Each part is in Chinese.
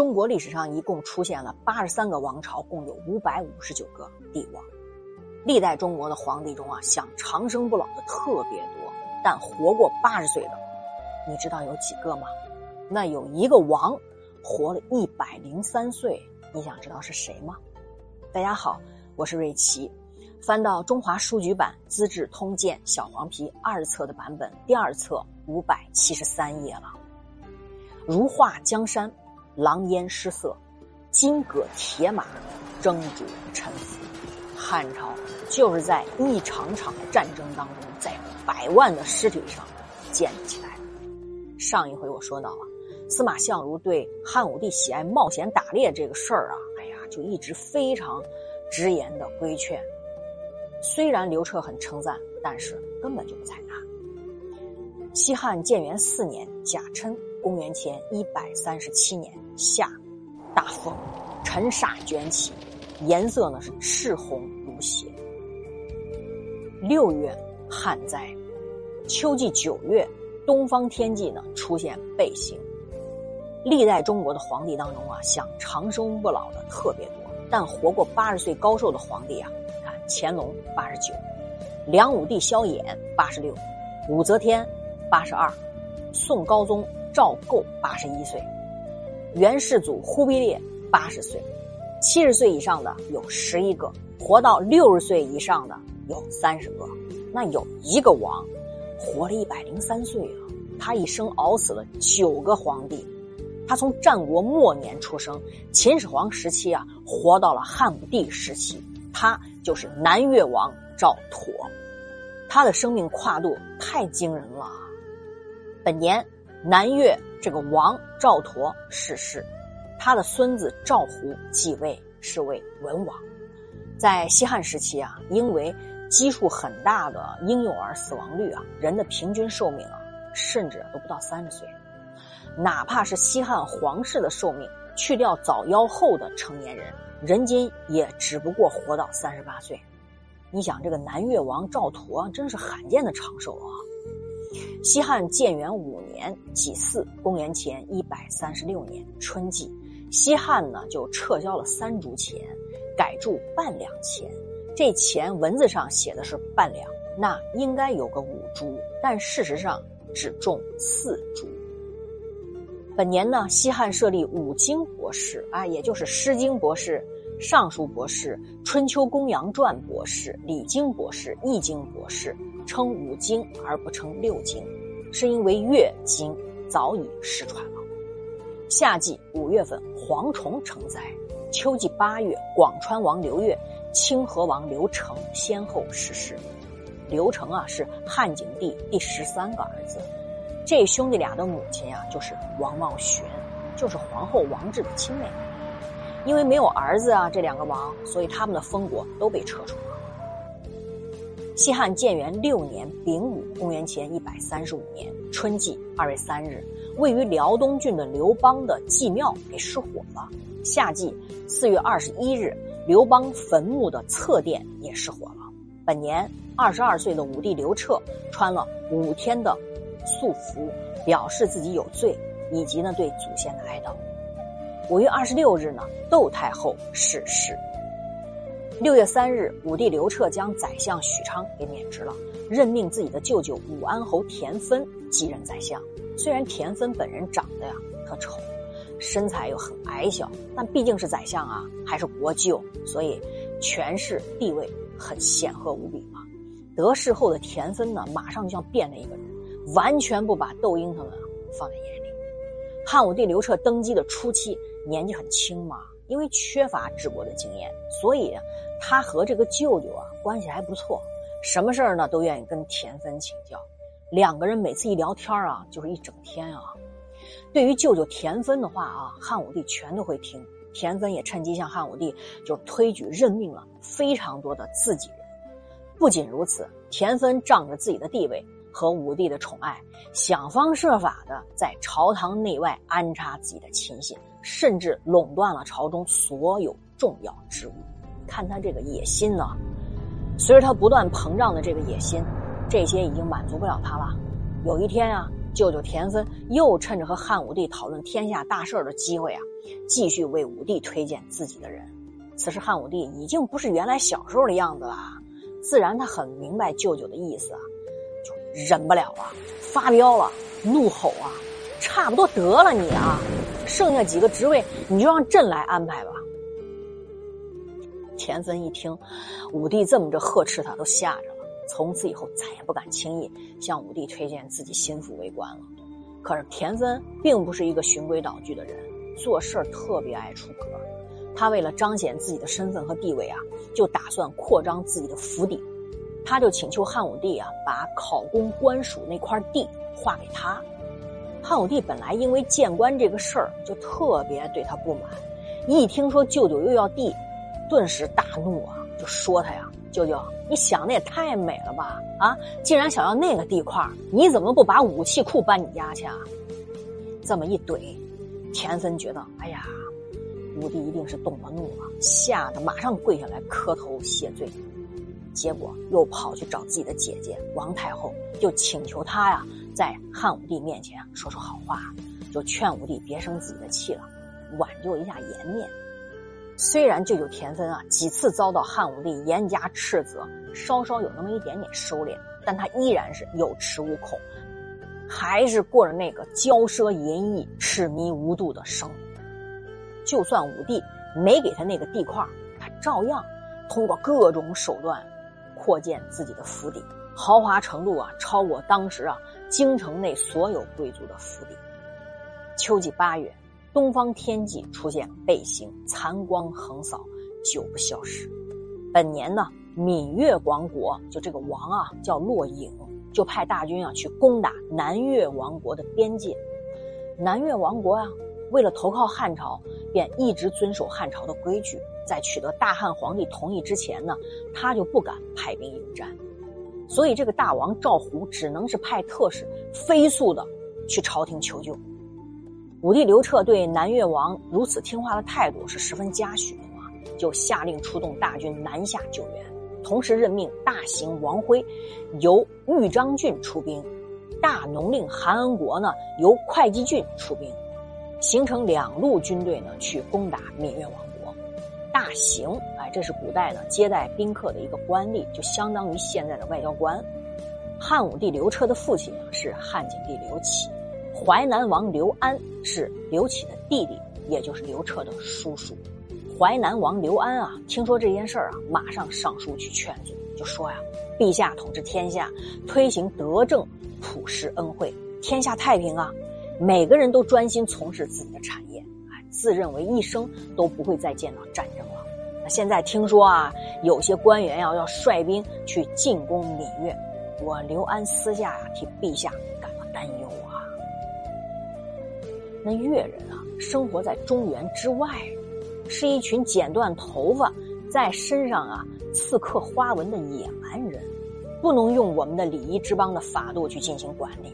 中国历史上一共出现了八十三个王朝，共有五百五十九个帝王。历代中国的皇帝中啊，想长生不老的特别多，但活过八十岁的，你知道有几个吗？那有一个王活了一百零三岁，你想知道是谁吗？大家好，我是瑞奇。翻到中华书局版《资治通鉴》小黄皮二册的版本，第二册五百七十三页了。如画江山，狼烟失色；金戈铁马，征逐臣服。汉朝就是在一场场战争当中，在百万的尸体上建立起来的。上一回我说到啊，司马相如对汉武帝喜爱冒险打猎这个事儿啊，哎呀，就一直非常直言的规劝。虽然刘彻很称赞，但是根本就不采纳。西汉建元四年甲辰，公元前一百三十七年夏，大风，尘沙卷起，颜色呢是赤红如血。六月旱灾，秋季九月，东方天际呢出现背星。历代中国的皇帝当中啊，想长生不老的特别多，但活过八十岁高寿的皇帝啊。看乾隆八十九，梁武帝萧衍八十六，武则天八十二，宋高宗赵构八十一岁，元世祖忽必烈八十岁，七十岁以上的有十一个，活到六十岁以上的有三十个。那有一个王活了一百零三岁啊，他一生熬死了九个皇帝，他从战国末年出生，秦始皇时期啊，活到了汉武帝时期。他就是南越王赵佗，他的生命跨度太惊人了。本年南越这个王赵佗逝世，他的孙子赵胡继位，是为文王。在西汉时期啊，因为基数很大的婴幼儿死亡率啊，人的平均寿命啊，甚至都不到三十岁。哪怕是西汉皇室的寿命，去掉早夭后的成年人。人均也只不过活到三十八岁，你想这个南越王赵佗真是罕见的长寿啊！西汉建元五年己巳，公元前一百三十六年春季，西汉呢就撤销了三铢钱，改铸半两钱。这钱文字上写的是半两，那应该有个五铢，但事实上只重四铢。本年呢，西汉设立五经博士啊，也就是《诗经》博士、《尚书》博士、《春秋公羊传》博士、《礼经》博士、《易经》博士，称五经而不称六经，是因为乐经早已失传了。夏季五月份，蝗虫成灾；秋季八月，广川王刘越、清河王刘成先后逝世。刘成啊，是汉景帝第十三个儿子。这兄弟俩的母亲呀，就是王茂玄，就是皇后王治的亲妹妹。因为没有儿子啊，这两个王，所以他们的封国都被撤除了。西汉建元六年丙午，公元前一百三十五年春季二月三日，位于辽东郡的刘邦的祭庙给失火了。夏季四月二十一日，刘邦坟墓的侧殿也失火了。本年二十二岁的武帝刘彻穿了五天的。素服表示自己有罪，以及呢对祖先的哀悼。五月二十六日呢，窦太后逝世。六月三日，武帝刘彻将宰相许昌给免职了，任命自己的舅舅武安侯田芬继任宰相。虽然田芬本人长得呀特丑，身材又很矮小，但毕竟是宰相啊，还是国舅，所以权势地位很显赫无比嘛。得势后的田芬呢，马上就像变了一个人。完全不把窦婴他们放在眼里。汉武帝刘彻登基的初期，年纪很轻嘛，因为缺乏治国的经验，所以他和这个舅舅啊关系还不错，什么事儿呢都愿意跟田芬请教。两个人每次一聊天啊，就是一整天啊。对于舅舅田芬的话啊，汉武帝全都会听。田芬也趁机向汉武帝就推举任命了非常多的自己人。不仅如此，田芬仗着自己的地位。和武帝的宠爱，想方设法的在朝堂内外安插自己的亲信，甚至垄断了朝中所有重要职务。看他这个野心呢，随着他不断膨胀的这个野心，这些已经满足不了他了。有一天啊，舅舅田芬又趁着和汉武帝讨论天下大事的机会啊，继续为武帝推荐自己的人。此时汉武帝已经不是原来小时候的样子了，自然他很明白舅舅的意思啊，忍不了了，发飙了，怒吼啊，差不多得了你啊，剩下几个职位你就让朕来安排吧。田汾一听武帝这么着呵斥他，都吓着了。从此以后，再也不敢轻易向武帝推荐自己心腹为官了。可是田汾并不是一个循规蹈矩的人，做事特别爱出格。他为了彰显自己的身份和地位啊，就打算扩张自己的府邸。他就请求汉武帝啊，把考公官署那块地划给他。汉武帝本来因为谏官这个事儿就特别对他不满，一听说舅舅又要地，顿时大怒啊，就说他呀。舅舅，你想的也太美了吧！啊，既然想要那个地块，你怎么不把武器库搬你家去啊？这么一怼，田汾觉得，哎呀，武帝一定是动了怒了，吓得马上跪下来磕头谢罪。结果又跑去找自己的姐姐王太后，就请求她呀，在汉武帝面前说说好话，就劝武帝别生自己的气了，挽救一下颜面。虽然舅舅田汾啊几次遭到汉武帝严加斥责，稍稍有那么一点点收敛，但他依然是有恃无恐，还是过着那个骄奢淫逸、痴迷无度的生活。就算武帝没给他那个地块，他照样通过各种手段扩建自己的府邸，豪华程度啊超过当时啊京城内所有贵族的府邸。秋季八月。东方天际出现背星，残光横扫，久不消失。本年呢，闽越王国就这个王啊叫骆颖，就派大军啊去攻打南越王国的边界。南越王国啊，为了投靠汉朝，便一直遵守汉朝的规矩，在取得大汉皇帝同意之前呢，他就不敢派兵迎战。所以这个大王赵胡只能是派特使飞速的去朝廷求救。武帝刘彻对南越王如此听话的态度是十分嘉许的嘛，就下令出动大军南下救援，同时任命大行王辉由豫章郡出兵，大农令韩恩国呢由会稽郡出兵，形成两路军队呢去攻打闽越王国。大行，哎，这是古代呢接待宾客的一个官吏，就相当于现在的外交官。汉武帝刘彻的父亲啊是汉景帝刘启。淮南王刘安是刘启的弟弟，也就是刘彻的叔叔。淮南王刘安啊，听说这件事儿啊，马上上书去劝阻，就说呀：“陛下统治天下，推行德政，普施恩惠，天下太平啊！每个人都专心从事自己的产业，哎，自认为一生都不会再见到战争了。那现在听说啊，有些官员呀要率兵去进攻闽越，我刘安私下呀替陛下感到担忧啊。”那越人啊，生活在中原之外，是一群剪断头发，在身上啊刺刻花纹的野蛮人，不能用我们的礼仪之邦的法度去进行管理。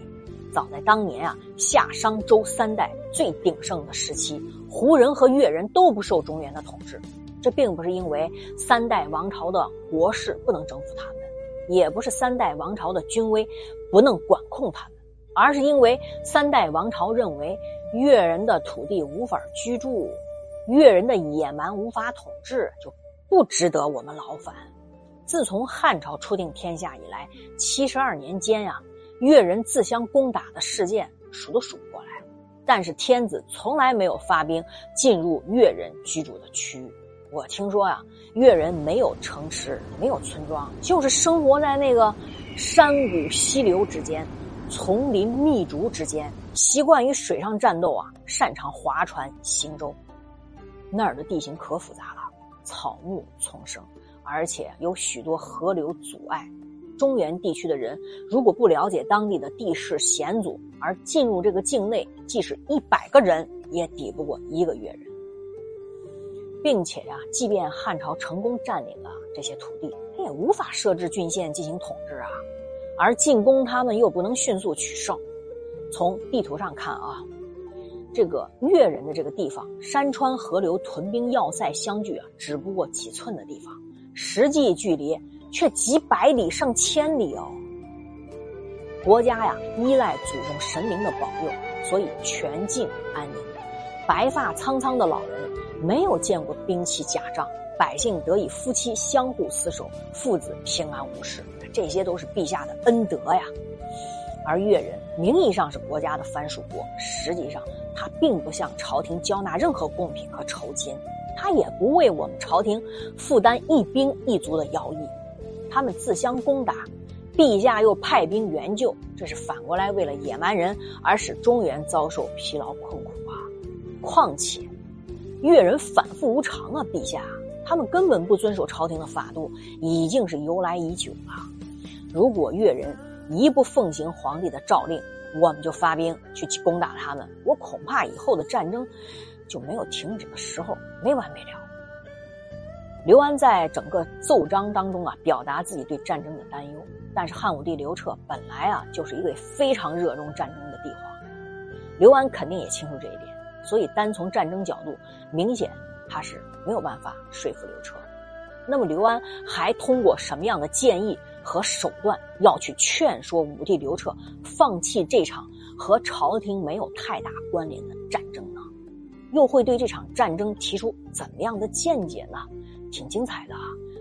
早在当年啊，夏商周三代最鼎盛的时期，胡人和越人都不受中原的统治。这并不是因为三代王朝的国势不能征服他们，也不是三代王朝的军威不能管控他们，而是因为三代王朝认为。越人的土地无法居住，越人的野蛮无法统治，就不值得我们劳烦。自从汉朝初定天下以来，七十二年间呀，越人自相攻打的事件数都数不过来。但是天子从来没有发兵进入越人居住的区域。我听说呀，越人没有城池，没有村庄，就是生活在那个山谷溪流之间。丛林密竹之间，习惯于水上战斗啊，擅长划船行舟。那儿的地形可复杂了，草木丛生，而且有许多河流阻碍。中原地区的人如果不了解当地的地势险阻，而进入这个境内，即使一百个人也抵不过一个越人。并且呀，即便汉朝成功占领了这些土地，他也无法设置郡县进行统治啊。而进攻他们又不能迅速取胜。从地图上看啊，这个越人的这个地方，山川河流、屯兵要塞相距啊，只不过几寸的地方，实际距离却几百里、上千里哦。国家呀依赖祖宗神灵的保佑，所以全境安宁。白发苍苍的老人没有见过兵器甲仗，百姓得以夫妻相互厮守，父子平安无事，这些都是陛下的恩德呀。而越人名义上是国家的藩属国，实际上他并不向朝廷交纳任何贡品和酬金，他也不为我们朝廷负担一兵一卒的徭役。他们自相攻打，陛下又派兵援救，这是反过来为了野蛮人而使中原遭受疲劳困苦啊！况且，越人反复无常啊，陛下，他们根本不遵守朝廷的法度，已经是由来已久了。如果越人，一不奉行皇帝的诏令，我们就发兵去攻打他们。我恐怕以后的战争就没有停止的时候，没完没了。刘安在整个奏章当中啊，表达自己对战争的担忧。但是汉武帝刘彻本来啊就是一位非常热衷战争的帝皇，刘安肯定也清楚这一点，所以单从战争角度，明显他是没有办法说服刘彻。那么刘安还通过什么样的建议？和手段要去劝说武帝刘彻放弃这场和朝廷没有太大关联的战争呢？又会对这场战争提出怎么样的见解呢？挺精彩的啊！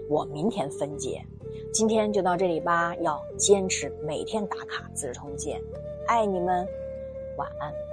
我明天分解。今天就到这里吧，要坚持每天打卡《资治通鉴》，爱你们，晚安。